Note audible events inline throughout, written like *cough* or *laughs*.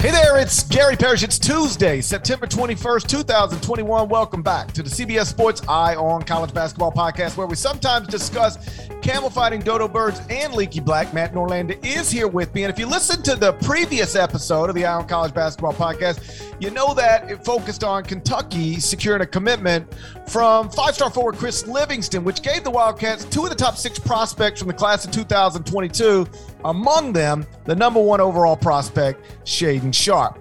Hey there, it's Gary Parrish. It's Tuesday, September 21st, 2021. Welcome back to the CBS Sports Eye on College Basketball podcast, where we sometimes discuss camel fighting dodo birds and leaky black. Matt Norlander is here with me. And if you listen to the previous episode of the Eye on College Basketball podcast, you know that it focused on Kentucky securing a commitment from five star forward Chris Livingston, which gave the Wildcats two of the top six prospects from the class of 2022. Among them, the number one overall prospect, Shaedon Sharpe.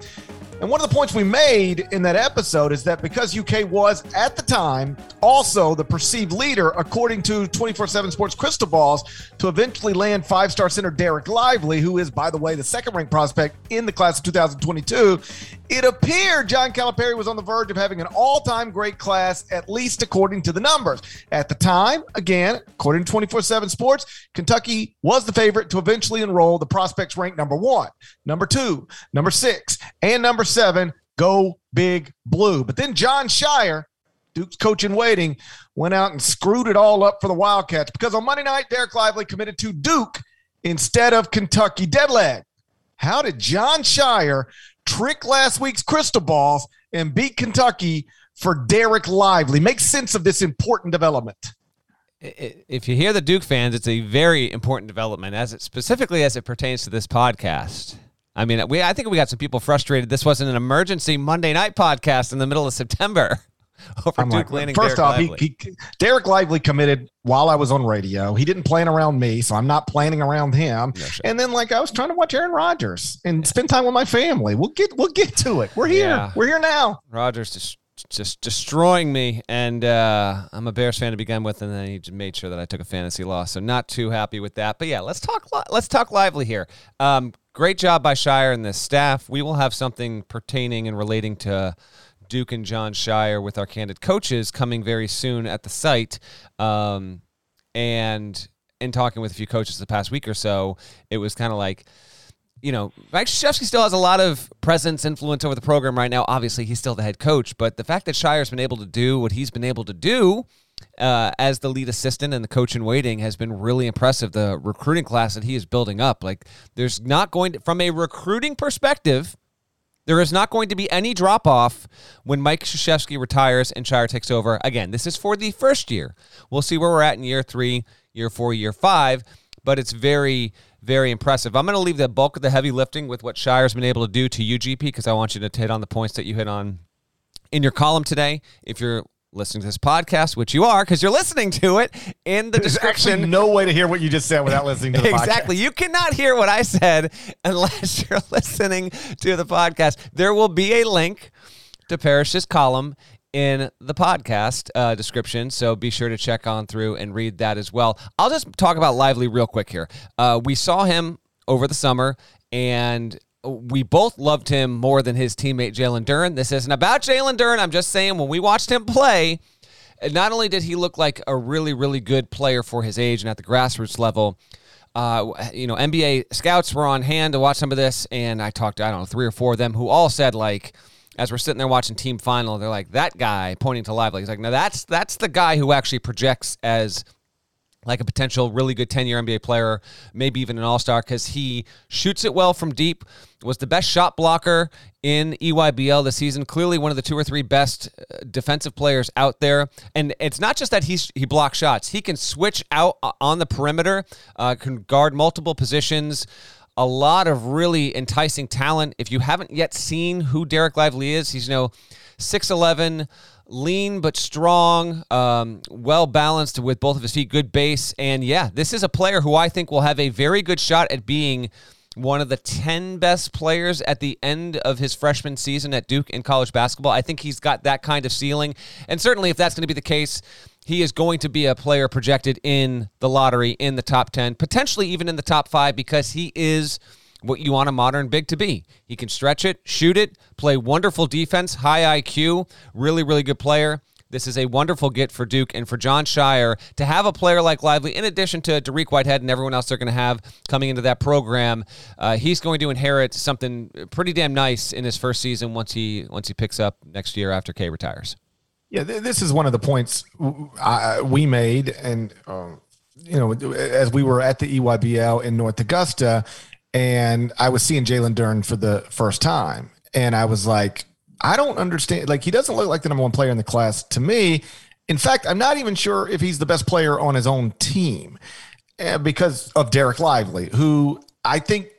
And one of the points we made in that episode is that because UK was at the time also the perceived leader, according to 24 7 Sports Crystal Balls, to eventually land five star center Dereck Lively, who is, by the way, the second ranked prospect in the class of 2022, it appeared John Calipari was on the verge of having an all time great class, at least according to the numbers. At the time, again, according to 24 7 Sports, Kentucky was the favorite to eventually enroll the prospects ranked number one, number two, number six, and number seven. Go big blue. But then Jon Scheyer, Duke's coach in waiting, went out and screwed it all up for the Wildcats because on Monday night, Dereck Lively committed to Duke instead of Kentucky. Deadleg. How did Jon Scheyer trick last week's crystal balls and beat Kentucky for Dereck Lively. Make sense of this important development. If you hear the Duke fans, it's a very important development, as it specifically as it pertains to this podcast. I mean, we I think we got some people frustrated. This wasn't an emergency Monday night podcast in the middle of September. *laughs* over I'm Duke like, First Dereck off, Lively. He, he, Dereck Lively committed while I was on radio. He didn't plan around me, so I'm not planning around him. No, sure. And then, like, I was trying to watch Aaron Rodgers and spend time with my family. We'll get we'll get to it. We're here. Yeah. We're here now. Rodgers just just destroying me, and uh, I'm a Bears fan to begin with, and then he made sure that I took a fantasy loss. So not too happy with that. But yeah, let's talk. Let's talk lively here. Um, great job by Scheyer and the staff. We will have something pertaining and relating to Duke and Jon Scheyer with our candid coaches coming very soon at the site. Um, and in talking with a few coaches the past week or so, it was kind of like, you know, Mike Krzyzewski still has a lot of presence, influence over the program right now. Obviously, he's still the head coach, but the fact that Scheyer's been able to do what he's been able to do uh, as the lead assistant and the coach in waiting has been really impressive. The recruiting class that he is building up, like, there's not going to, from a recruiting perspective, there is not going to be any drop off when Mike Krzyzewski retires and Scheyer takes over. Again, this is for the first year. We'll see where we're at in year three, year four, year five, but it's very, very impressive. I'm going to leave the bulk of the heavy lifting with what Scheyer's been able to do to UGP because I want you to hit on the points that you hit on in your column today. If you're listening to this podcast, which you are because you're listening to it in the There's description. No way to hear what you just said without listening to the exactly. podcast. You cannot hear what I said unless *laughs* you're listening to the podcast. There will be a link to Parrish's column in the podcast uh, description. So be sure to check on through and read that as well. I'll just talk about Lively real quick here. Uh, we saw him over the summer and we both loved him more than his teammate Jalen Duren. This isn't about Jalen Duren. I'm just saying when we watched him play, not only did he look like a really, really good player for his age and at the grassroots level, uh, you know, NBA scouts were on hand to watch some of this, and I talked to, I don't know, three or four of them who all said, like, as we're sitting there watching team final, they're like, that guy pointing to Lively. he's like, no, that's that's the guy who actually projects as like a potential really good 10 year NBA player, maybe even an all star, because he shoots it well from deep, was the best shot blocker in EYBL this season. Clearly, one of the two or three best uh, defensive players out there. And it's not just that he's, he blocks shots, he can switch out uh, on the perimeter, uh, can guard multiple positions. A lot of really enticing talent. If you haven't yet seen who Dereck Lively is, he's, you know, 6'11, lean but strong, um, well balanced with both of his feet, good base. And yeah, this is a player who I think will have a very good shot at being one of the 10 best players at the end of his freshman season at Duke in college basketball. I think he's got that kind of ceiling. And certainly, if that's going to be the case, he is going to be a player projected in the lottery, in the top 10, potentially even in the top five, because he is what you want a modern big to be. He can stretch it, shoot it, play wonderful defense, high IQ, really, really good player. This is a wonderful get for Duke and for Jon Scheyer to have a player like Lively, in addition to Dariq Whitehead and everyone else they're going to have coming into that program. Uh, he's going to inherit something pretty damn nice in his first season once he once he picks up next year after K retires. Yeah, this is one of the points we made, and uh, you know, as we were at the EYBL in North Augusta, and I was seeing Jalen Duren for the first time, and I was like, I don't understand. Like, he doesn't look like the number one player in the class to me. In fact, I'm not even sure if he's the best player on his own team eh, because of Dereck Lively, who I think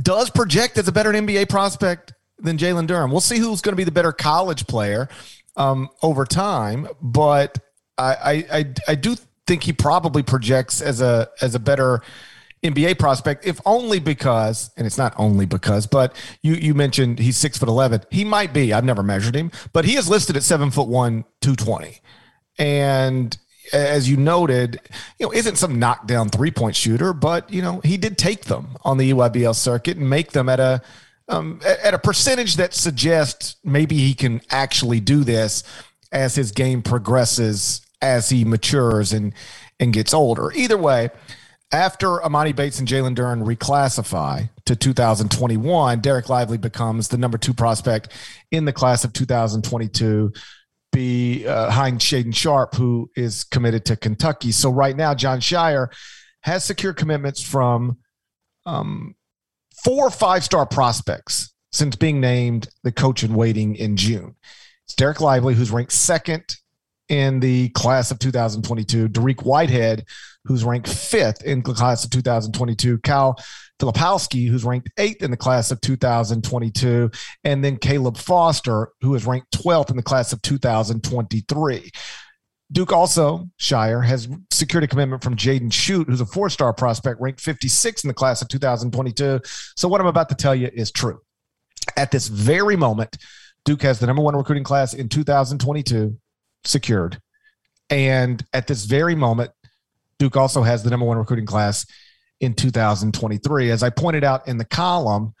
does project as a better NBA prospect than Jalen Duren. We'll see who's going to be the better college player um, over time, but I, I I do think he probably projects as a as a better NBA prospect, if only because, and it's not only because, but you you mentioned he's six foot eleven. He might be. I've never measured him, but he is listed at seven foot one, two twenty, and as you noted, you know, isn't some knockdown three point shooter, but you know, he did take them on the EYBL circuit and make them at a um, at a percentage that suggests maybe he can actually do this as his game progresses, as he matures and and gets older. Either way, after Emoni Bates and Jalen Duren reclassify to 2021, Dereck Lively becomes the number two prospect in the class of 2022 behind Shaedon Sharpe, who is committed to Kentucky. So right now, Jon Scheyer has secured commitments from um, four five-star prospects since being named the coach in waiting in June. It's Dereck Lively, who's ranked second in the class of 2022. Dariq Whitehead, who's ranked fifth in the class of 2022, Cal Filipowski, who's ranked eighth in the class of 2022, and then Caleb Foster, who is ranked 12th in the class of 2023. Duke also, Scheyer, has secured a commitment from Jaden Schutt, who's a four star prospect ranked 56 in the class of 2022. So, what I'm about to tell you is true. At this very moment, Duke has the number one recruiting class in 2022 secured. And at this very moment, Duke also has the number one recruiting class in 2023. As I pointed out in the column,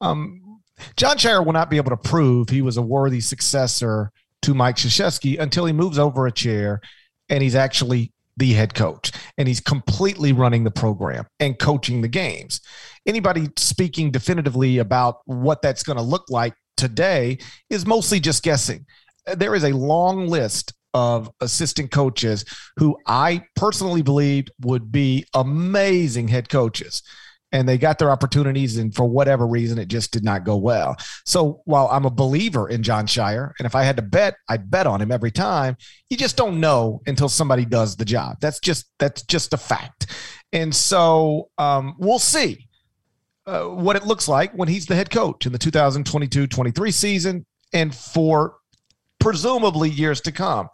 um, Jon Scheyer will not be able to prove he was a worthy successor to Mike Krzyzewski until he moves over a chair and he's actually the head coach and he's completely running the program and coaching the games. Anybody speaking definitively about what that's going to look like today is mostly just guessing. There is a long list of assistant coaches who I personally believed would be amazing head coaches. And they got their opportunities, and for whatever reason, it just did not go well. So while I'm a believer in Jon Scheyer, and if I had to bet, I'd bet on him every time. You just don't know until somebody does the job. That's just that's just a fact. And so um, we'll see uh, what it looks like when he's the head coach in the 2022-23 season, and for presumably years to come.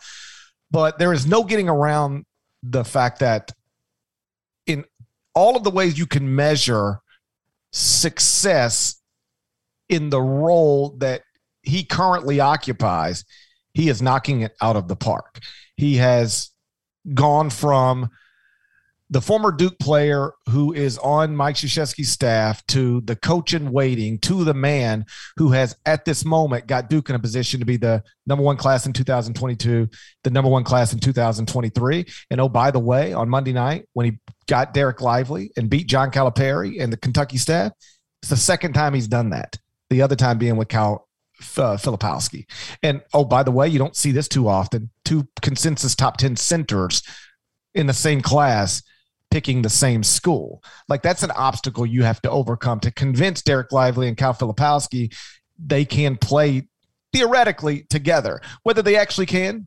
But there is no getting around the fact that in all of the ways you can measure success in the role that he currently occupies, he is knocking it out of the park. He has gone from the former Duke player who is on Mike Krzyzewski's staff to the coach in waiting to the man who has at this moment got Duke in a position to be the number one class in 2022, the number one class in 2023. And oh, by the way, on Monday night when he got Dereck Lively and beat John Calipari and the Kentucky staff, it's the second time he's done that. The other time being with Cal uh, Filipowski. And oh, by the way, you don't see this too often. Two consensus top 10 centers in the same class picking the same school. Like that's an obstacle you have to overcome to convince Dereck Lively and Cal Filipowski they can play theoretically together. Whether they actually can,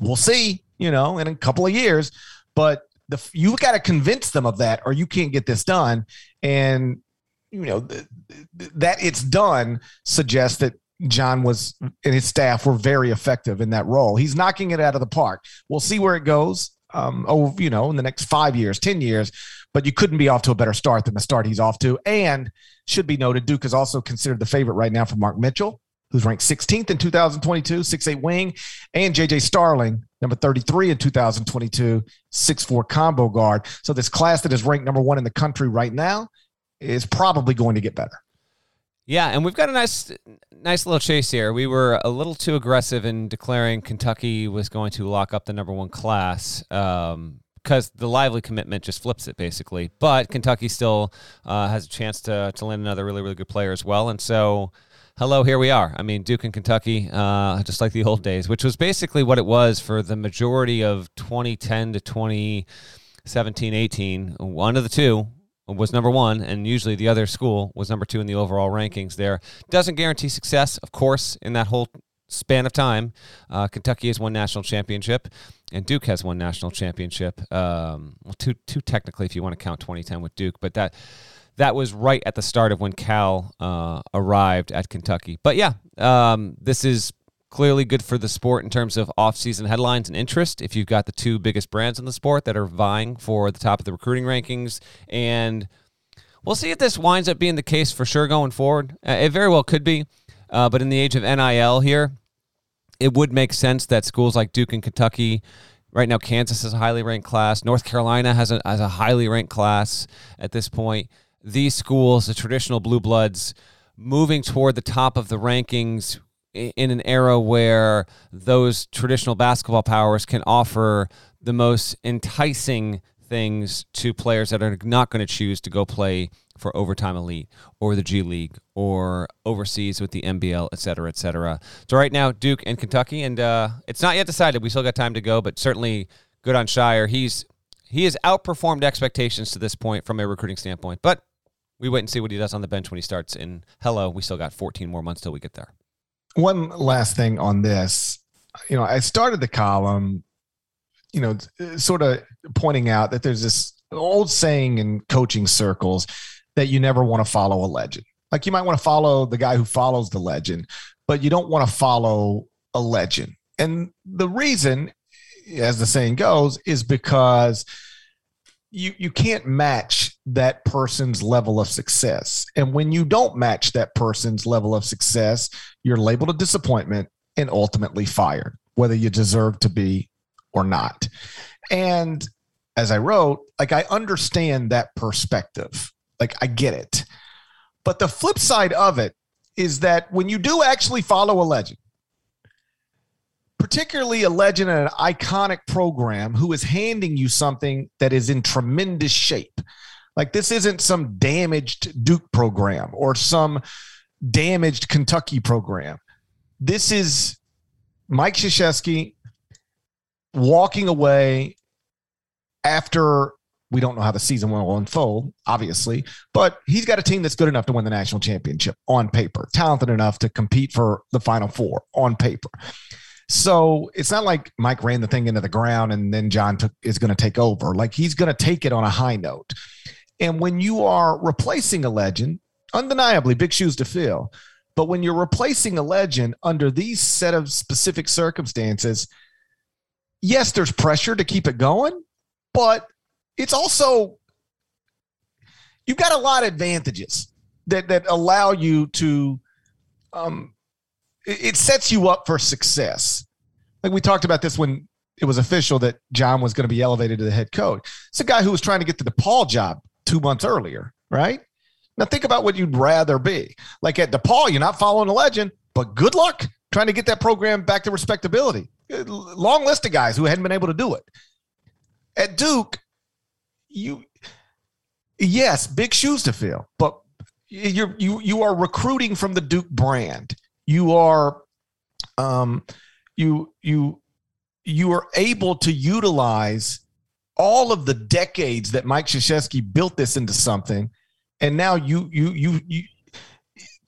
we'll see, you know, in a couple of years. But the you got to convince them of that, or you can't get this done. And you know th- th- that it's done suggests that John was and his staff were very effective in that role. He's knocking it out of the park. We'll see where it goes um, oh, you know, in the next five years, 10 years, but you couldn't be off to a better start than the start he's off to. And should be noted, Duke is also considered the favorite right now for Mark Mitchell, who's ranked 16th in 2022, six eight wing, and JJ Starling, number 33 in 2022, six four combo guard. So this class that is ranked number one in the country right now is probably going to get better. Yeah, and we've got a nice, nice little chase here. We were a little too aggressive in declaring Kentucky was going to lock up the number one class. Um, because the lively commitment just flips it basically. But Kentucky still uh, has a chance to to land another really really good player as well, and so. Hello, here we are. I mean, Duke and Kentucky, uh, just like the old days, which was basically what it was for the majority of 2010 to 2017, 18. One of the two was number one, and usually the other school was number two in the overall rankings there. Doesn't guarantee success, of course, in that whole span of time. Uh, Kentucky has won national championship, and Duke has won national championship. Um, well, two, two technically, if you want to count 2010 with Duke, but that that was right at the start of when Cal uh, arrived at Kentucky. But yeah, um, this is clearly good for the sport in terms of off-season headlines and interest. If you've got the two biggest brands in the sport that are vying for the top of the recruiting rankings, and we'll see if this winds up being the case for sure going forward. Uh, it very well could be, uh, but in the age of NIL here, it would make sense that schools like Duke and Kentucky. Right now, Kansas is a highly ranked class. North Carolina has a, has a highly ranked class at this point. These schools, the traditional blue bloods, moving toward the top of the rankings in an era where those traditional basketball powers can offer the most enticing things to players that are not going to choose to go play for overtime elite or the G League or overseas with the NBL, et cetera, et cetera. So right now, Duke and Kentucky, and uh, it's not yet decided. We still got time to go, but certainly good on Scheyer. He's he has outperformed expectations to this point from a recruiting standpoint, but we wait and see what he does on the bench when he starts. And hello, we still got 14 more months till we get there one last thing on this. You know, I started the column, you know, sort of pointing out that there's this old saying in coaching circles that you never want to follow a legend. Like you might want to follow the guy who follows the legend, but you don't want to follow a legend. And the reason, as the saying goes, is because you you can't match that person's level of success. And when you don't match that person's level of success, you're labeled a disappointment and ultimately fired, whether you deserve to be or not. And as I wrote, like I understand that perspective. Like I get it. But the flip side of it is that when you do actually follow a legend, particularly a legend and an iconic program who is handing you something that is in tremendous shape. Like this isn't some damaged Duke program or some damaged Kentucky program. This is Mike Krzyzewski walking away after we don't know how the season will unfold, obviously, but he's got a team that's good enough to win the national championship on paper, talented enough to compete for the final four on paper. So it's not like Mike ran the thing into the ground and then John took is going to take over. Like he's going to take it on a high note. And when you are replacing a legend, undeniably big shoes to fill. But when you're replacing a legend under these set of specific circumstances, yes, there's pressure to keep it going, but it's also you've got a lot of advantages that that allow you to um, it sets you up for success. Like we talked about this when it was official that John was going to be elevated to the head coach. It's a guy who was trying to get the DePaul job two months earlier, right? Now think about what you'd rather be. Like at DePaul, you're not following a legend, but good luck trying to get that program back to respectability. Long list of guys who hadn't been able to do it. At Duke, you yes, big shoes to fill, but you're you you are recruiting from the Duke brand you are um, you you you are able to utilize all of the decades that Mike Krzyzewski built this into something, and now you you you you.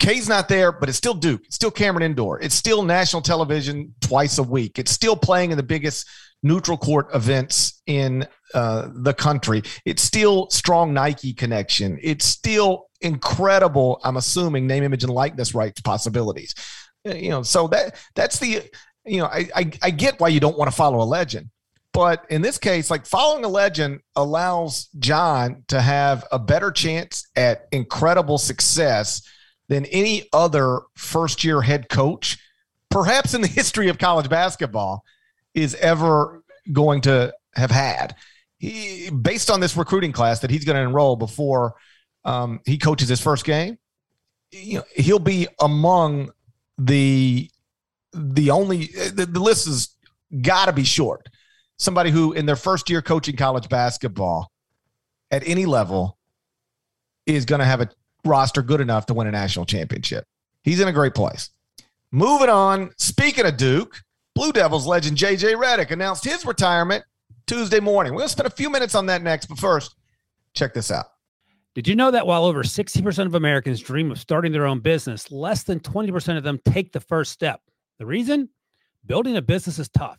K's not there, but it's still Duke. It's still Cameron Indoor. It's still national television twice a week. It's still playing in the biggest neutral court events in uh, the country. It's still strong Nike connection. It's still incredible. I'm assuming name, image, and likeness rights possibilities. Uh, you know, so that that's the you know I, I, I get why you don't want to follow a legend, but in this case, like following a legend allows John to have a better chance at incredible success than any other first year head coach, perhaps in the *laughs* history of college basketball, is ever going to have had. He, based on this recruiting class that he's going to enroll before um, he coaches his first game, you know, he'll be among the the only the, the list has got to be short. Somebody who in their first year coaching college basketball at any level is going to have a roster good enough to win a national championship. He's in a great place. Moving on, speaking of Duke, Blue Devils legend JJ Redick announced his retirement Tuesday morning. We're going to spend a few minutes on that next, but first, check this out. Did you know that while over 60% of Americans dream of starting their own business, less than 20% of them take the first step? The reason? Building a business is tough.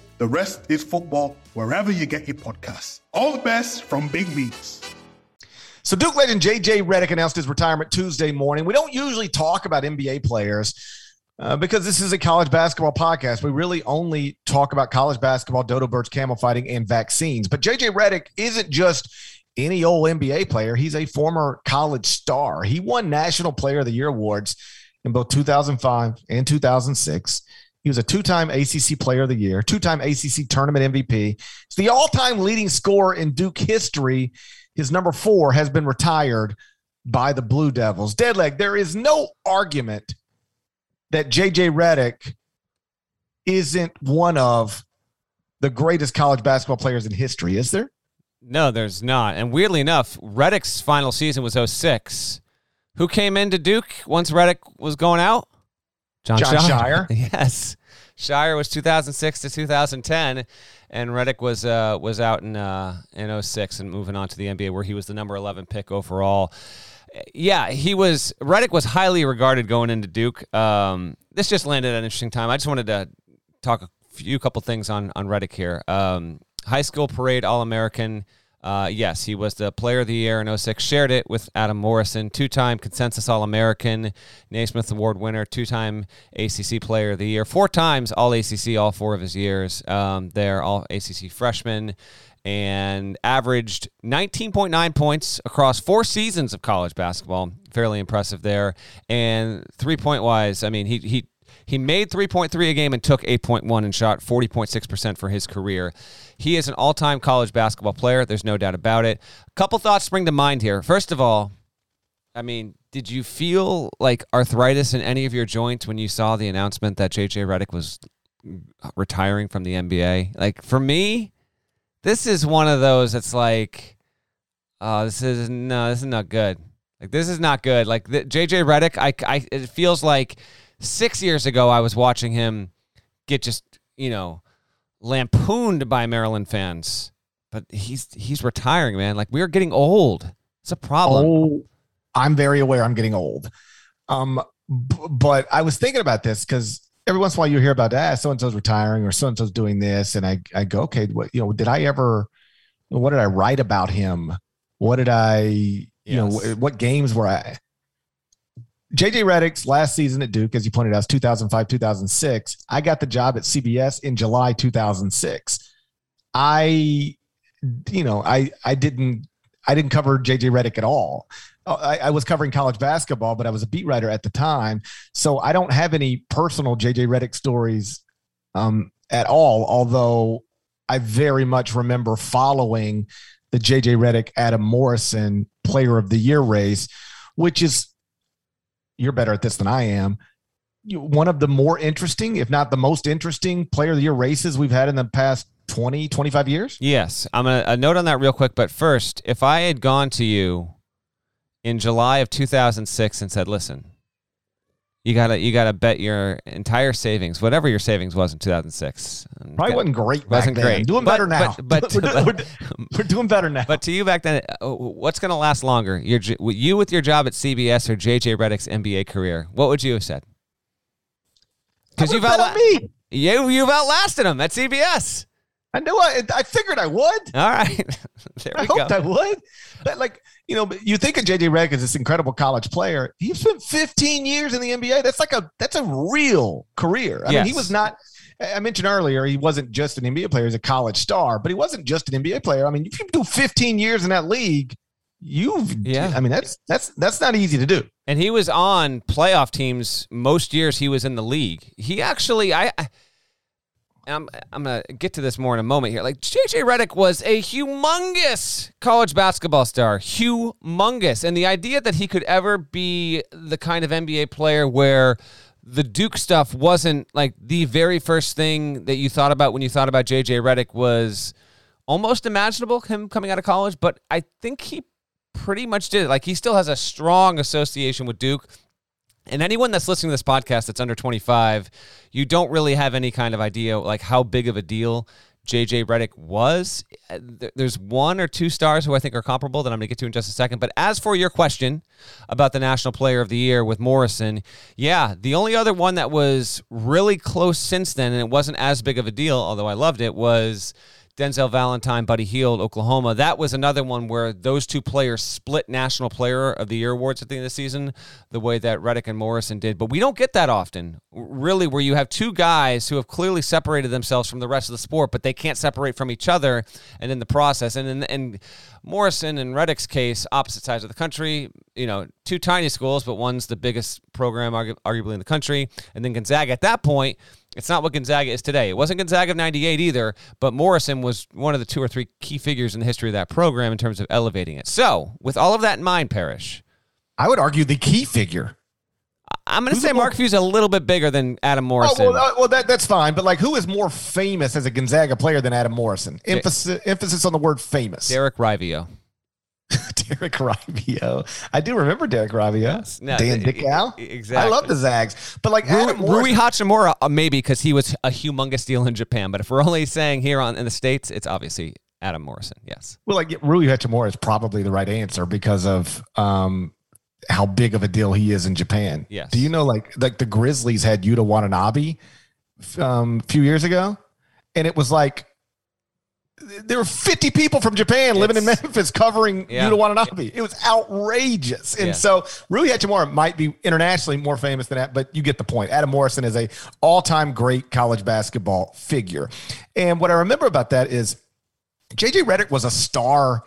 The Rest is Football wherever you get your podcasts. All the best from Big Meats. So Duke legend JJ Redick announced his retirement Tuesday morning. We don't usually talk about NBA players uh, because this is a college basketball podcast. We really only talk about college basketball, dodo birds, camel fighting, and vaccines. But JJ Redick isn't just any old NBA player. He's a former college star. He won National Player of the Year awards in both 2005 and 2006. He was a two time ACC Player of the Year, two time ACC Tournament MVP. He's the all time leading scorer in Duke history. His number four has been retired by the Blue Devils. Deadleg, there is no argument that JJ Redick isn't one of the greatest college basketball players in history, is there? No, there's not. And weirdly enough, Redick's final season was 06. Who came into Duke once Redick was going out? John, Jon Scheyer. *laughs* yes. Scheyer was 2006 to 2010, and Redick was uh, was out in uh, in 06 and moving on to the NBA, where he was the number 11 pick overall. Yeah, he was. Redick was highly regarded going into Duke. Um, this just landed at an interesting time. I just wanted to talk a few couple things on on Redick here. Um, high school parade All American. Uh, yes, he was the player of the year in 06, shared it with Adam Morrison, two time consensus All American, Naismith Award winner, two time ACC player of the year, four times All ACC, all four of his years. Um, they're all ACC freshmen and averaged 19.9 points across four seasons of college basketball. Fairly impressive there. And three point wise, I mean, he, he he made 3.3 a game and took 8.1 and shot 40.6% for his career. He is an all time college basketball player. There's no doubt about it. A couple thoughts spring to mind here. First of all, I mean, did you feel like arthritis in any of your joints when you saw the announcement that JJ Redick was retiring from the NBA? Like, for me, this is one of those that's like, oh, this is no, this is not good. Like, this is not good. Like, the, JJ Redick, I, I, it feels like six years ago, I was watching him get just, you know, lampooned by Maryland fans. But he's he's retiring, man. Like we're getting old. It's a problem. Oh, I'm very aware I'm getting old. Um, b- but I was thinking about this because every once in a while you hear about ah, so and so's retiring or so and so's doing this, and I I go, okay, what you know, did I ever? What did I write about him? What did I? You yes. know, what games were I? JJ Redick's last season at Duke, as you pointed out, is 2005, 2006. I got the job at CBS in July 2006. I, you know, I I didn't I didn't cover JJ Redick at all. Uh, I, I, was covering college basketball, but I was a beat writer at the time, so I don't have any personal JJ Redick stories um, at all. Although I very much remember following the JJ Redick Adam Morrison Player of the Year race, which is you're better at this than I am. One of the more interesting, if not the most interesting, Player of the Year races we've had in the past 20, 25 years. Yes, I'm gonna a note on that real quick. But first, if I had gone to you in July of 2006 and said, "Listen, you gotta you gotta bet your entire savings, whatever your savings was in 2006. Probably wasn't great. wasn't then. great. Doing better now. But, *laughs* but we're, doing, we're, *laughs* doing better now. But to you back then, uh, what's going to last longer? Your you with your job at CBS or JJ Redick's NBA career? What would you have said? Because you've outla- you you've outlasted him at CBS. I knew I. I figured I would. All right, *laughs* there we I go. hoped I would. But like you know, you think of JJ Redick as this incredible college player. He spent 15 years in the NBA. That's like a that's a real career. I yes. mean, he was not. I mentioned earlier he wasn't just an NBA player; he's a college star. But he wasn't just an NBA player. I mean, if you do 15 years in that league, you've yeah. I mean, that's that's that's not easy to do. And he was on playoff teams most years he was in the league. He actually, I, I I'm I'm gonna get to this more in a moment here. Like JJ Redick was a humongous college basketball star, humongous, and the idea that he could ever be the kind of NBA player where the Duke stuff wasn't like the very first thing that you thought about when you thought about JJ Redick was almost imaginable him coming out of college, but I think he pretty much did it. Like he still has a strong association with Duke. And anyone that's listening to this podcast that's under 25, you don't really have any kind of idea like how big of a deal JJ Redick was. Uh, there's one or two stars who I think are comparable that I'm going to get to in just a second. But as for your question about the National Player of the Year with Morrison, yeah, the only other one that was really close since then, and it wasn't as big of a deal, although I loved it, was Denzel Valentine, Buddy Hield, Oklahoma. That was another one where those two players split National Player of the Year awards at the end of the season, the way that Redick and Morrison did. But we don't get that often, really, where you have two guys who have clearly separated themselves from the rest of the sport, but they can't separate from each other, and in the process, and in, in Morrison and Redick's case, opposite sides of the country, you know, two tiny schools, but one's the biggest program arguably in the country, and then Gonzaga at that point it's not what Gonzaga is today. It wasn't Gonzaga of 98 either, but Morrison was one of the two or three key figures in the history of that program in terms of elevating it. So, with all of that in mind, Parrish. I would argue the key figure. I'm going to say Mark Few's a little bit bigger than Adam Morrison. Oh, well, uh, well that, that's fine. But, like, who is more famous as a Gonzaga player than Adam Morrison? Emphasis, emphasis on the word famous. Derek Raivio. Derek Raivio. I do remember Derek Raivio. Yes. No, Dan Dickau. Exactly. I love the Zags. But like Rui, Rui Hachimura, uh, maybe because he was a humongous deal in Japan. But if we're only saying here on in the States, it's obviously Adam Morrison. Yes. Well, like Rui Hachimura is probably the right answer because of um, how big of a deal he is in Japan. Yes. Do you know like like the Grizzlies had Yuta Watanabe um, a few years ago? And it was like there were 50 people from Japan living in Memphis covering yeah. Yuta Watanabe. It was outrageous. And yeah. so Rui Hachimura might be internationally more famous than that, but you get the point. Adam Morrison is a all-time great college basketball figure. And what I remember about that is JJ Redick was a star.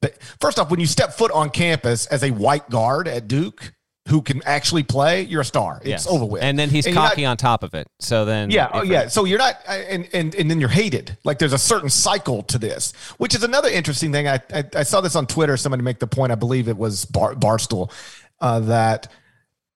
But first off, when you step foot on campus as a white guard at Duke, who can actually play, you're a star. It's yes. over with. And then he's and cocky not, on top of it. So then Yeah, oh yeah. So you're not and, and and then you're hated. Like there's a certain cycle to this, which is another interesting thing. I I, I saw this on Twitter, somebody make the point, I believe it was Bar, Barstool, uh, that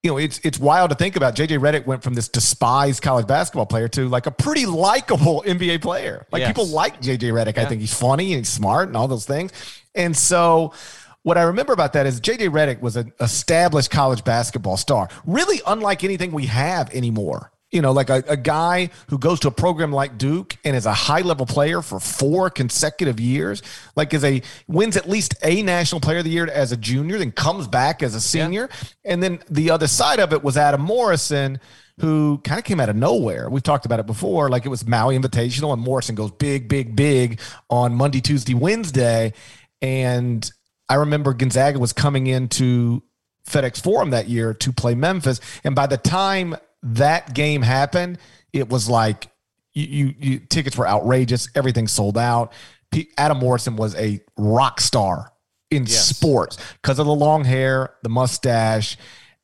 you know, it's it's wild to think about. JJ Redick went from this despised college basketball player to like a pretty likable *laughs* NBA player. Like yes. people like JJ Redick. Yeah. I think he's funny and he's smart and all those things. And so what I remember about that is JJ Redick was an established college basketball star, really unlike anything we have anymore. You know, like a, a guy who goes to a program like Duke and is a high level player for four consecutive years, like is a wins at least a national player of the year as a junior, then comes back as a senior. Yeah. And then the other side of it was Adam Morrison, who kind of came out of nowhere. We've talked about it before. Like it was Maui Invitational, and Morrison goes big, big, big on Monday, Tuesday, Wednesday. And I remember Gonzaga was coming into FedEx Forum that year to play Memphis, and by the time that game happened, it was like you, you, you tickets were outrageous. Everything sold out. P- Adam Morrison was a rock star in Yes. sports because of the long hair, the mustache,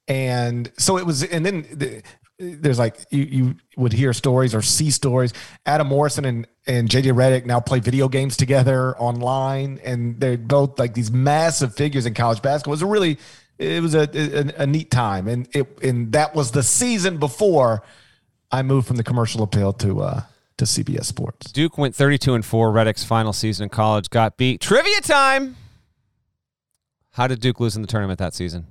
and so it was. And then the, there's like you you would hear stories or see stories. Adam Morrison and and JJ Redick now play video games together online, and they're both like these massive figures in college basketball. It was a really it was a a, a neat time, and it and that was the season before I moved from the commercial appeal to uh to CBS Sports. Duke went 32 and 4. Redick's final season in college got beat. Trivia time. How did Duke lose in the tournament that season?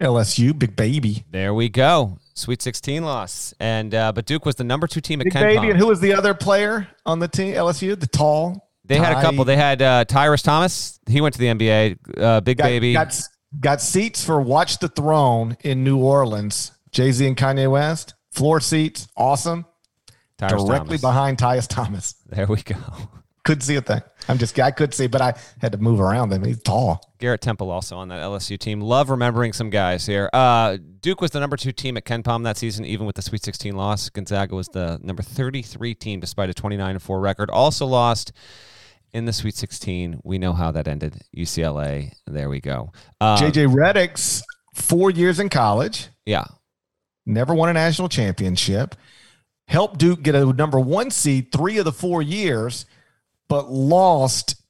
LSU, big baby. There we go. Sweet 16 loss. And uh, but Duke was the number 2 team at Big Ken baby, and who was the other player on the team? LSU, the tall. They had a couple. They had uh, Tyrus Thomas. He went to the NBA. Uh, big got, baby. got got seats for Watch the Throne in New Orleans. Jay Z and Kanye West, floor seats, awesome. Tyrus Directly Thomas. behind Tyrus Thomas. There we go. Couldn't see a thing. I'm just I could see, but I had to move around him. He's tall. Garrett Temple also on that LSU team. Love remembering some guys here. Uh, Duke was the number two team at KenPom that season, even with the Sweet 16 loss. Gonzaga was the number 33 team despite a 29 4 record. Also lost in the Sweet 16. We know how that ended. UCLA. There we go. Uh, JJ Redick's four years in college, Yeah. never won a national championship. Helped Duke get a number one seed three of the four years, but lost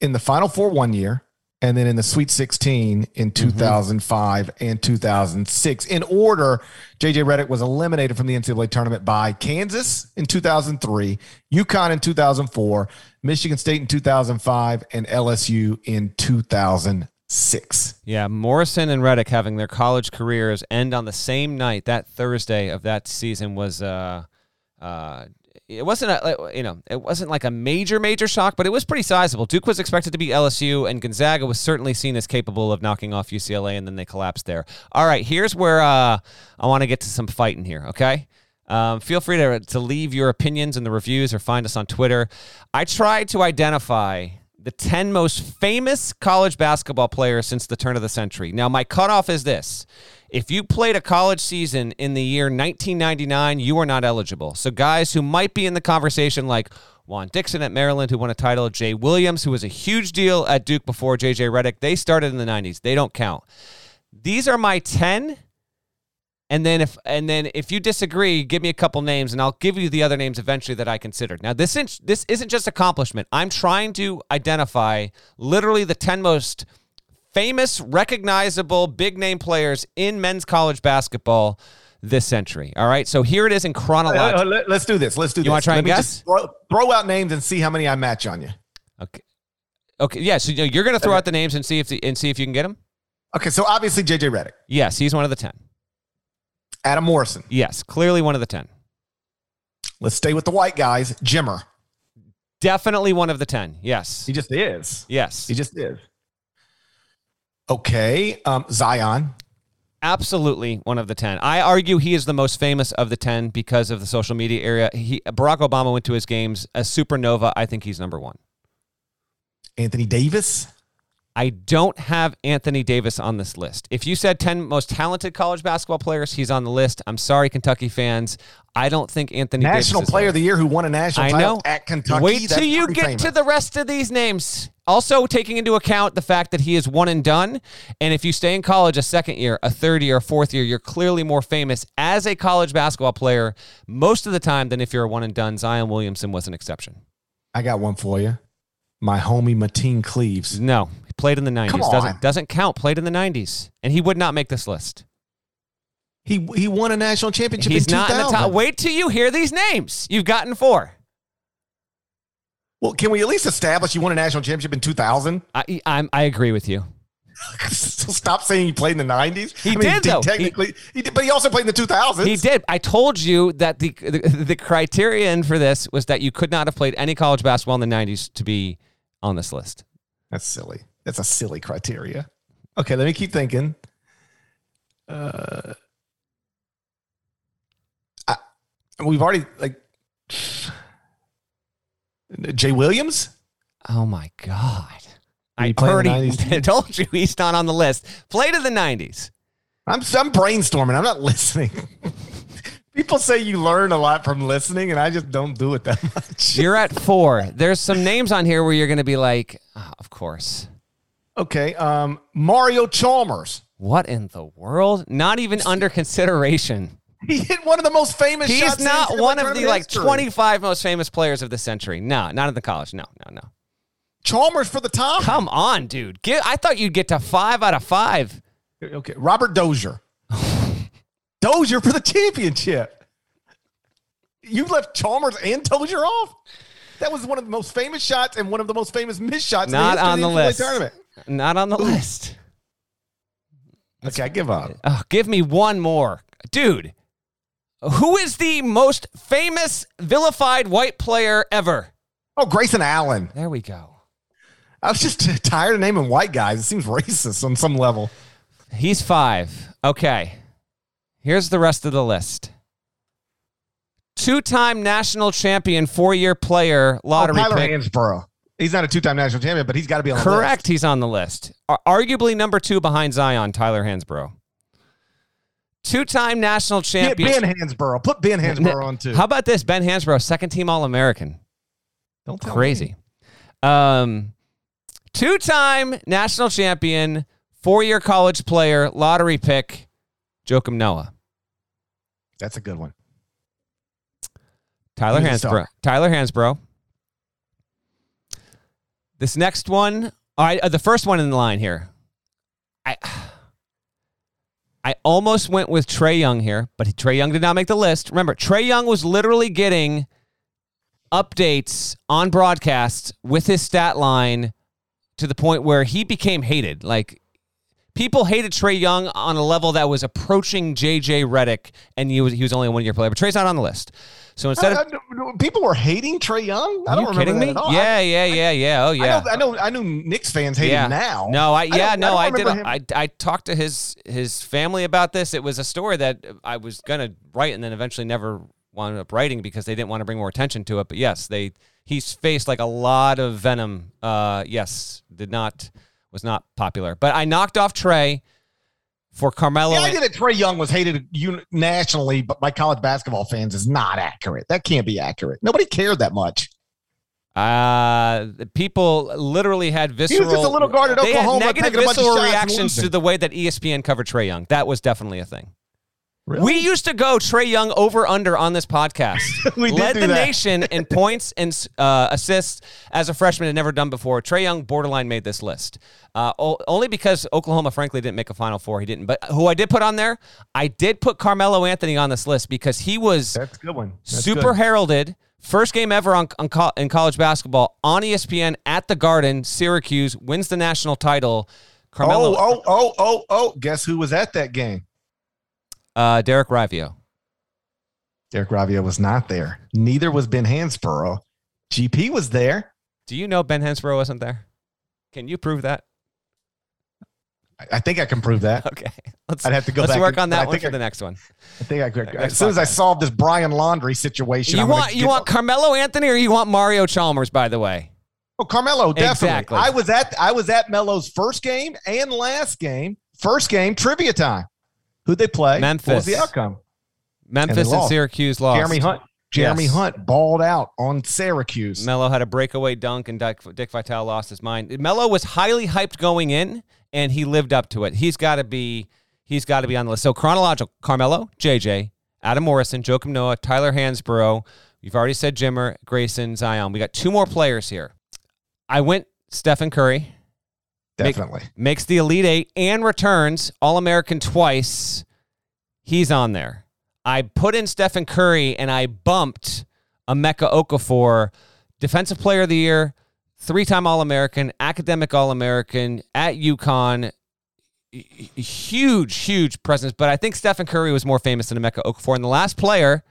in the Final Four one year, and then in the Sweet 16 in 2005 and 2006. In order, JJ Redick was eliminated from the NCAA tournament by Kansas in 2003, UConn in 2004, Michigan State in 2005, and LSU in 2006. Yeah, Morrison and Redick having their college careers end on the same night. That Thursday of that season was uh uh it wasn't a you know it wasn't like a major major shock, but it was pretty sizable. Duke was expected to be LSU, and Gonzaga was certainly seen as capable of knocking off UCLA, and then they collapsed there. All right, here's where uh, I want to get to some fighting here. Okay. Um, feel free to, to leave your opinions in the reviews or find us on Twitter. I tried to identify the 10 most famous college basketball players since the turn of the century. Now, my cutoff is this if you played a college season in the year 1999, you are not eligible. So, guys who might be in the conversation, like Juan Dixon at Maryland, who won a title, Jay Williams, who was a huge deal at Duke before JJ Redick, they started in the 90s. They don't count. These are my 10 and then if and then if you disagree, give me a couple names, and I'll give you the other names eventually that I considered. Now this isn't, this isn't just accomplishment. I'm trying to identify literally the ten most famous, recognizable, big name players in men's college basketball this century. All right, so here it is in Uh, chronological. let, us do this. Let's do this. You wanna try Let and guess? Throw, throw out names and see how many I match on you. Okay, okay, yeah. So you're going to throw out the names and see if the, and see if you can get them. Okay, so obviously JJ Redick, Yes, he's one of the ten. Adam Morrison. Yes, clearly one of the ten. Let's stay with the white guys. Jimmer. Definitely one of the ten. Yes, He just is. yes. He just is. Okay, um, Zion. Absolutely one of the 10. I argue he is the most famous of the 10 because of the social media area. He, Barack Obama went to his games. A supernova, I think he's number one. Anthony Davis. I don't have Anthony Davis on this list. If you said 10 most talented college basketball players, he's on the list. I'm sorry, Kentucky fans. I don't think Anthony National Davis is Player there. of the Year who won a national I title know. at Kentucky. Wait till you get famous. to the rest of these names. Also, taking into account the fact that he is one and done. And if you stay in college a second year, a third year, a fourth year, you're clearly more famous as a college basketball player most of the time than if you're a one and done. Zion Williamson was an exception. I got one for you. My homie Mateen Cleaves. No, played in the 90s. Come on. Doesn't, doesn't count. Played in the 90s. And he would not make this list. He he won a national championship He's in not in the top. Wait till you hear these names. You've gotten four. Well, can we at least establish you won a national championship in 2000? I, I'm, I agree with you. *laughs* stop saying he played in the 90s. He did, though. Technically, he, did, but he also played in the 2000s. He did. I told you that the, the the criterion for this was that you could not have played any college basketball in the '90s to be on this list. That's silly. That's a silly criteria. Okay, let me keep thinking. Uh, I, we've already like Jay Williams. Oh my god! I he play in the already *laughs* told you he's not on the list. Play to the '90s. I'm I'm brainstorming. I'm not listening. *laughs* People say you learn a lot from listening, and I just don't do it that *laughs* much. You're at four. There's some names on here where you're going to be like, "Ah, of course. Okay. Um, Mario Chalmers. What in the world? Not even under consideration. *laughs* He hit one of the most famous He's not one of the like history. 25 most famous players of the century. No, not in the college. No, no, no. Chalmers for the top. Come on, dude. Get, I thought you'd get to five out of five. Okay. Robert Dozier. *laughs* Dozier for the championship. You left Chalmers and Dozier off? That was one of the most famous shots and one of the most famous missed shots Not in the on the list. Tournament. Not on the list. Okay, I give up. Oh, give me one more. Dude, who is the most famous vilified white player ever? Oh, Grayson Allen. There we go. I was just *laughs* tired of naming white guys. It seems racist on some level. He's five. Okay. Here's the rest of the list. Two time national champion, four year player, oh, lottery oh, Tyler pick. Hansbrough. He's not a two-time national champion, but he's got to be on the Correct. He's on the list. Arguably number two behind Zion, Tyler Hansbrough. Two time national Yeah, champion. Ben Hansbrough. Put Ben Hansbrough on too. How about this? Ben Hansbrough, second team All American. Don't tell Crazy. me. Um, two time national champion, four year college player, lottery pick, Joakim Noah. That's a good one. Tyler Hansbrough. Tyler Hansbrough. This next one, all right, uh, the first one in the line here. I I almost went with Trae Young here, but Trae Young did not make the list. Remember, Trae Young was literally getting updates on broadcasts with his stat line to the point where he became hated. Like people hated Trae Young on a level that was approaching JJ Redick, and he was he was only a one year player. But Trae's not on the list. So instead of I- I- people were hating Trae Young. I don't remember kidding that me? at all. Yeah, yeah, yeah, yeah. Oh, yeah. I know. I know. I. Knicks fans hate yeah. him now. No, I yeah, no, I, did. I I talked to his his family about this. It was a story that I was gonna write and then eventually never wound up writing because they didn't want to bring more attention to it. But yes, they he's faced like a lot of venom. Uh, yes, did not was not popular. But I knocked off Trae for Carmelo. The idea that Trae Young was hated nationally, but by college basketball fans is not accurate. That can't be accurate. Nobody cared that much. Uh, people literally had visceral. He was just a little guard at they had negative taking a bunch of visceral reactions to the way that ESPN covered Trae Young. That was definitely a thing. Really? We used to go Trae Young over under on this podcast. *laughs* We did Led the that. nation in *laughs* points and uh, assists as a freshman had never done before. Trae Young borderline made this list. Uh, only because Oklahoma, frankly, didn't make a Final Four. He didn't. But who I did put on there, I did put Carmelo Anthony on this list because he was That's a good one. That's super good. heralded. First game ever on, on co- in college basketball on ESPN at the Garden. Syracuse wins the national title. Carmelo, Oh, oh, oh, oh, oh. Guess who was at that game? Uh, Derek Rivio. Derek Ravia was not there. Neither was Ben Hansbrough. GP was there. Do you know Ben Hansbrough wasn't there? Can you prove that? I- think I can prove that. *laughs* Okay, let's I'd have to go let's work and- on that one think for I- the next one. I think I could. As soon as I solve this Brian Laundrie situation, You I'm want you want Carmelo Anthony or you want Mario Chalmers? By the way, Oh, Carmelo, definitely. Exactly. I was at I was at Melo's first game and last game. First game trivia time. Who'd they play? Memphis. What was the outcome? Memphis and, lost. Syracuse lost. Jeremy Hunt. Jeremy Yes. Hunt balled out on Syracuse. Melo had a breakaway dunk, and Dick, Dick Vitale lost his mind. Melo was highly hyped going in, and he lived up to it. He's got to be. He's got to be on the list. So chronological: Carmelo, JJ, Adam Morrison, Joakim Noah, Tyler Hansbrough. You've already said Jimmer, Grayson, Zion. We got two more players here. I went Stephen Curry. Make- Definitely. makes the Elite Eight and returns All American twice. He's on there. I put in Stephen Curry and I bumped Emeka Okafor, Defensive Player of the Year, three time All American, Academic All American at UConn. Huge, huge presence. But I think Stephen Curry was more famous than Emeka Okafor. And the last player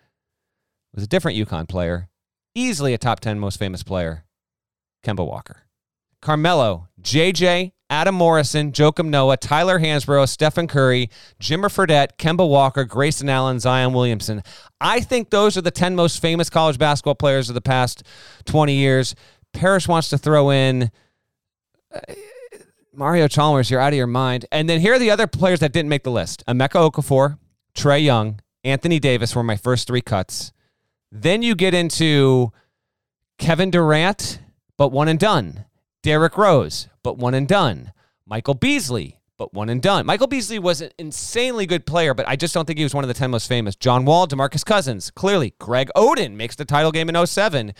was a different UConn player, easily a top 10 most famous player, Kemba Walker. Carmelo, JJ, Adam Morrison, Joakim Noah, Tyler Hansbrough, Stephen Curry, Jimmer Fredette, Kemba Walker, Grayson Allen, Zion Williamson. I think those are the 10 most famous college basketball players of the past 20 years. Parrish wants to throw in uh, Mario Chalmers. You're out of your mind. And then here are the other players that didn't make the list Emeka Okafor, Trae Young, Anthony Davis were my first three cuts. Then you get into Kevin Durant, but one and done. Derrick Rose, but one and done. Michael Beasley, but one and done. Michael Beasley was an insanely good player, but I just don't think he was one of the 10 most famous. John Wall, DeMarcus Cousins, clearly. Greg Oden makes the title game in 07.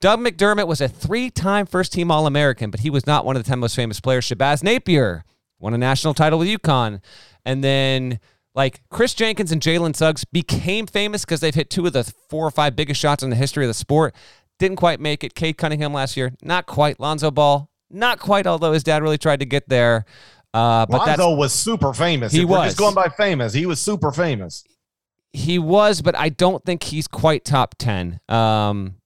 Doug McDermott was a three time first team All American, but he was not one of the 10 most famous players. Shabazz Napier won a national title with UConn. And then, like, Kris Jenkins and Jalen Suggs became famous because they've hit two of the four or five biggest shots in the history of the sport. Didn't quite make it. Cade Cunningham last year, not quite. Lonzo Ball, not quite, although his dad really tried to get there. Uh, but Lonzo was super famous. He if we're was. just going by famous. He was super famous. He was, but I don't think he's quite top 10. Um,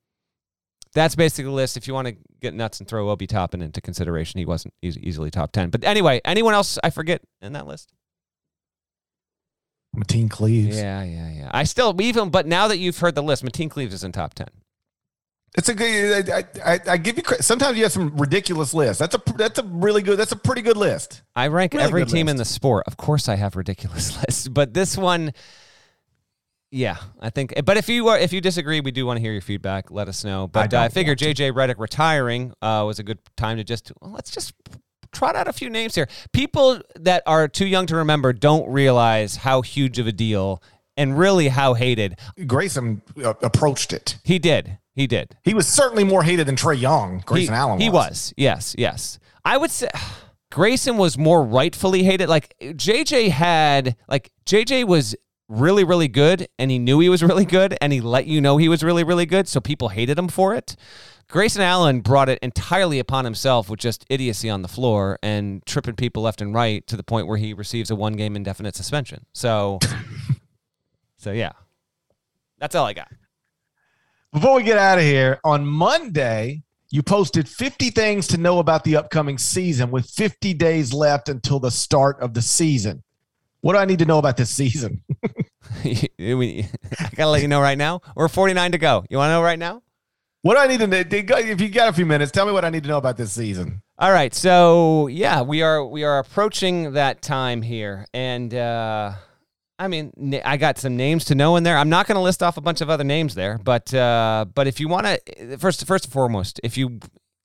that's basically the list. If you want to get nuts and throw Obi Toppin into consideration, he wasn't eas- easily top 10. But anyway, anyone else I forget in that list? Mateen Cleaves. Yeah, yeah, yeah. I still, even, but now that you've heard the list, Mateen Cleaves is in top 10. It's a good. I, I, I give you. Sometimes you have some ridiculous lists. That's a that's a really good. That's a pretty good list. I rank Really every team in the sport. Of course, I have ridiculous *laughs* lists, but this one, yeah, I think. But if you are, if you disagree, we do want to hear your feedback. Let us know. But uh, I figure JJ Redick retiring uh, was a good time to just well, let's just trot out a few names here. People that are too young to remember don't realize how huge of a deal and really how hated Grayson uh, approached it. he did. He did. He was certainly more hated than Trae Young. Grayson he, Allen. He was. Yes, yes. I would say *sighs* Grayson was more rightfully hated. Like JJ had like JJ was really really good and he knew he was *laughs* really good and he let you know he was really really good so people hated him for it. Grayson Allen brought it entirely upon himself with just idiocy on the floor and tripping people left and right to the point where he receives a one game indefinite suspension. So *laughs* So yeah. That's all I got. Before we get out of here, on Monday, you posted 50 things to know about the upcoming season with 50 days left until the start of the season. What do I need to know about this season? *laughs* *laughs* I gotta let you know right now. We're 49 to go. You want to know right now? What do I need to know? If you got a few minutes, tell me what I need to know about this season. All right, so yeah, we are we are approaching that time here, and uh, I mean, I got some names to know in there. I'm not going to list off a bunch of other names there, but uh, but if you want to, first first and foremost, if you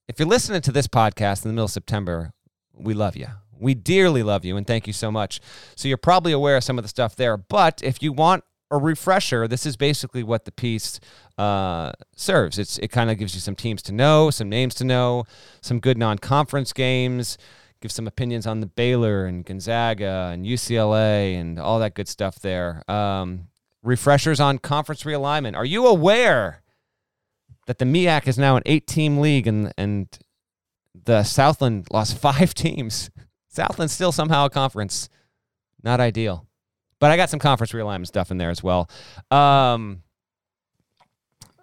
if you're listening to this podcast in the middle of September, we love you. We dearly love you, and thank you so much. So you're probably aware of some of the stuff there, but if you want a refresher, this is basically what the piece uh, serves. It's it kind of gives you some teams to know, some names to know, some good non-conference games, give some opinions on the Baylor and Gonzaga and UCLA and all that good stuff there. Um, refreshers on conference realignment. Are you aware that the MEAC is now an eight-team league and and the Southland lost *laughs* five teams? Southland's still somehow a conference. Not ideal. But I got some conference realignment stuff in there as well. Um,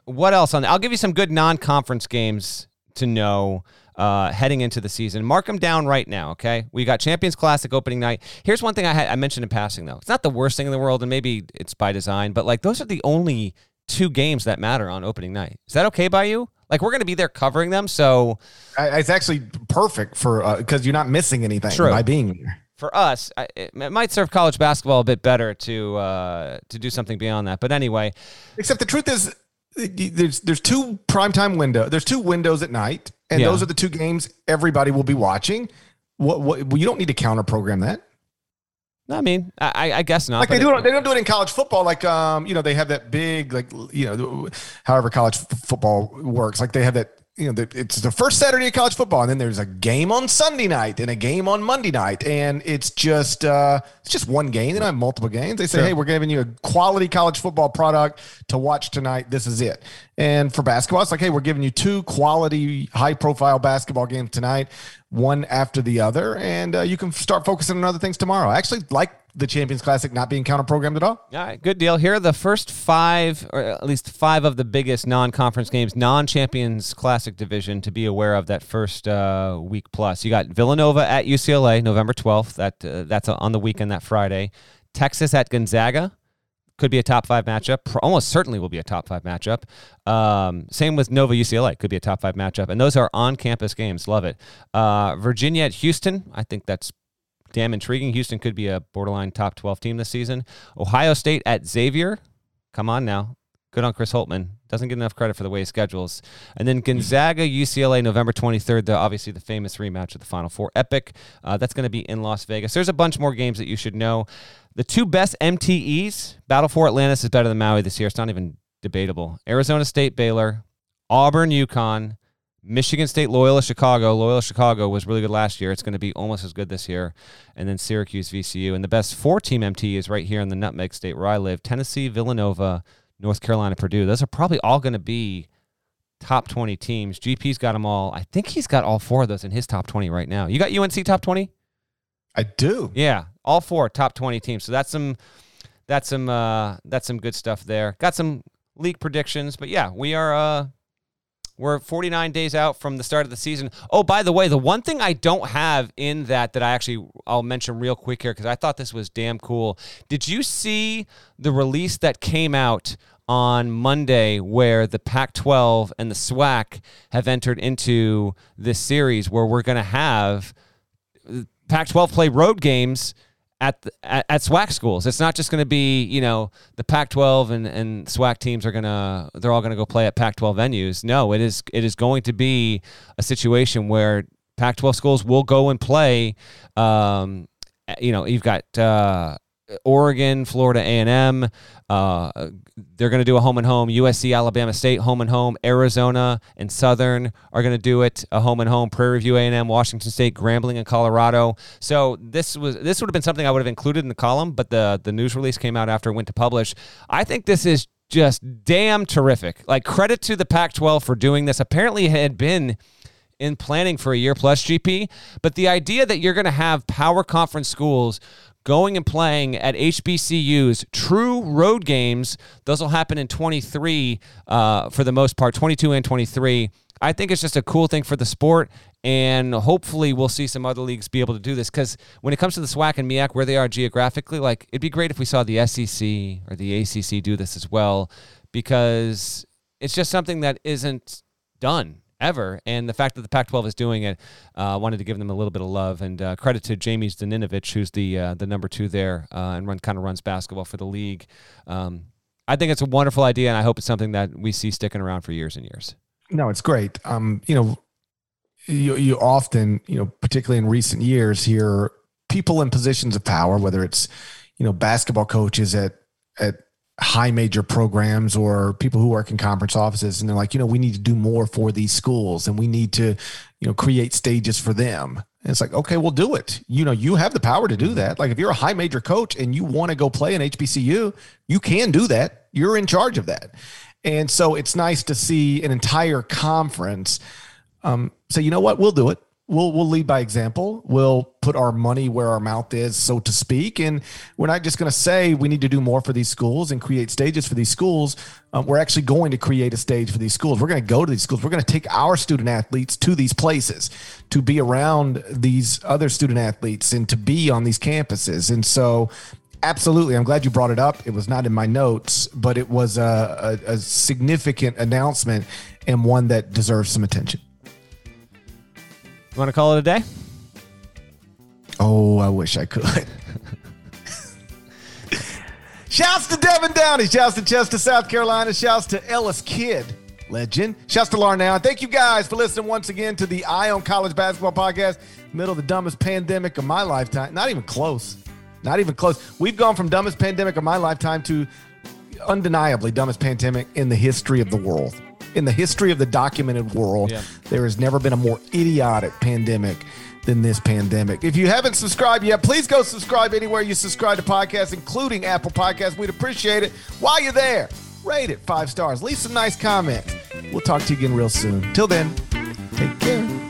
what else on? I'll give you some good non-conference games to know uh, heading into the season. Mark them down right now, okay? We got Champions Classic opening night. Here's one thing I had I mentioned in passing though. It's not the worst thing in the world, and maybe it's by design, but like those are the only two games that matter on opening night. Is that okay by you? Like we're going to be there covering them, so I, it's actually perfect for because you're not missing anything True. by being there. for us, I, it, it might serve college basketball a bit better to uh, to do something beyond that. But anyway, Except the truth is, there's there's two primetime window. There's two windows at night, and Yeah. those are the two games everybody will be watching. What what well, you don't need to counter program that. I mean, I, I guess not. Like they do it- it, they don't do it in college football. Like um, you know, they have that big like you know, however college f- football works. Like they have that you know, the, it's the first Saturday of college football, and then there's a game on Sunday night and a game on Monday night, and it's just uh, it's just one game. They don't have multiple games. They say, hey, we're giving you a quality college football product to watch tonight. This is it. And for basketball, it's like, hey, we're giving you two quality, high profile basketball games tonight, one after the other, and uh, you can start focusing on other things tomorrow. I actually like the Champions Classic not being counter programmed at all. All right, good deal. Here are the first five, or at least five of the biggest non-conference games, non-champions classic division to be aware of that first uh, week plus. You got Villanova at UCLA, November twelfth. That uh, that's on the weekend that Friday. Texas at Gonzaga could be a top five matchup. Almost certainly will be a top five matchup. Um, same with Nova UCLA, could be a top five matchup, and those are on-campus games. Love it. Uh, Virginia at Houston, I think that's damn intriguing. Houston could be a borderline top 12 team this season. Ohio State at Xavier. Come on now. Good on Chris Holtmann. Doesn't get enough credit for the way he schedules. And then Gonzaga, UCLA, November 23rd. The, obviously, the famous rematch of the Final Four epic. Uh, that's going to be in Las Vegas. There's a bunch more games that you should know. The two best MTEs, Battle for Atlantis is better than Maui this year. It's not even debatable. Arizona State, Baylor, Auburn, UConn, Michigan State, Loyola, Chicago. Loyola, Chicago was really good last year. It's going to be almost as good this year. And then Syracuse, VCU. And the best four team MT is right here in the Nutmeg State where I live Tennessee, Villanova, North Carolina, Purdue. Those are probably all going to be top 20 teams. GP's got them all. I think he's got all four of those in his top 20 right now. You got UNC top 20? I do. Yeah, all four top 20 teams. So that's some that's some uh that's some good stuff there. Got some league predictions, but yeah, we are uh we're 49 days out from the start of the season. Oh, by the way, the one thing I don't have in that that I actually I'll mention real quick here because I thought this was damn cool. Did you see the release that came out on Monday where the Pac 12 and the SWAC have entered into this series where we're going to have uh, Pac 12 play road games at, the, at, at SWAC schools. It's not just going to be, you know, the Pac 12 and, and SWAC teams are going to, they're all going to go play at Pac 12 venues. No, it is, it is going to be a situation where Pac 12 schools will go and play. Um, you know, you've got, uh, Oregon, Florida A&M. Uh, they're going to do a home and home. USC, Alabama State, home and home. Arizona and Southern are going to do it a home and home. Prairie View A&M, Washington State, Grambling, and Colorado. So this was this would have been something I would have included in the column, but the the news release came out after it went to publish. I think this is just damn terrific. Like credit to the Pac-12 for doing this. Apparently, it had been in planning for a year plus GP. But the idea that you're going to have power conference schools going and playing at HBCUs, true road games. Those will happen in 23 uh, for the most part, 22 and 23. I think it's just a cool thing for the sport, and hopefully we'll see some other leagues be able to do this. Because when it comes to the SWAC and MEAC, where they are geographically, like it'd be great if we saw the SEC or the ACC do this as well, because it's just something that isn't done ever. And the fact that the Pac-12 is doing it, uh, wanted to give them a little bit of love and uh, credit to Jamie Zaninovich, who's the uh, the number two there uh, and run kind of runs basketball for the league. Um, I think it's a wonderful idea, and I hope it's something that we see sticking around for years and years. No, it's great. Um, you know, you you often, you know, particularly in recent years, hear people in positions of power, whether it's you know basketball coaches at at high major programs or people who work in conference offices and they're like you know we need to do more for these schools and we need to you know create stages for them. And it's like okay we'll do it. You know you have the power to do that. Like if you're a high major coach and you want to go play in hbcu you can do that. You're in charge of that. And so it's nice to see an entire conference. Um, say you know what? We'll do it we'll we'll lead by example. We'll put our money where our mouth is, so to speak, and we're not just going to say we need to do more for these schools and create stages for these schools. Um, we're actually going to create a stage for these schools. We're going to go to these schools. We're going to take our student athletes to these places to be around these other student athletes and to be on these campuses. And so. Absolutely. I'm glad you brought it up. It was not in my notes, but it was a, a, a significant announcement and one that deserves some attention. You want to call it a day? Oh, I wish I could. Shouts to Devin Downey. Shouts to Chester, South Carolina. Shouts to Ellis Kidd, legend. Shouts to Larnell. Thank you guys for listening once again to the Eye on College Basketball Podcast. Middle of the dumbest pandemic of my lifetime. Not even close. Not even close. We've gone from dumbest pandemic of my lifetime to undeniably dumbest pandemic in the history of the world in the history of the documented world, yeah. there has never been a more idiotic pandemic than this pandemic. If you haven't subscribed yet, please go subscribe anywhere you subscribe to podcasts, including Apple Podcasts. We'd appreciate it. While you're there, rate it five stars. Leave some nice comments. We'll talk to you again real soon. Till then, take care.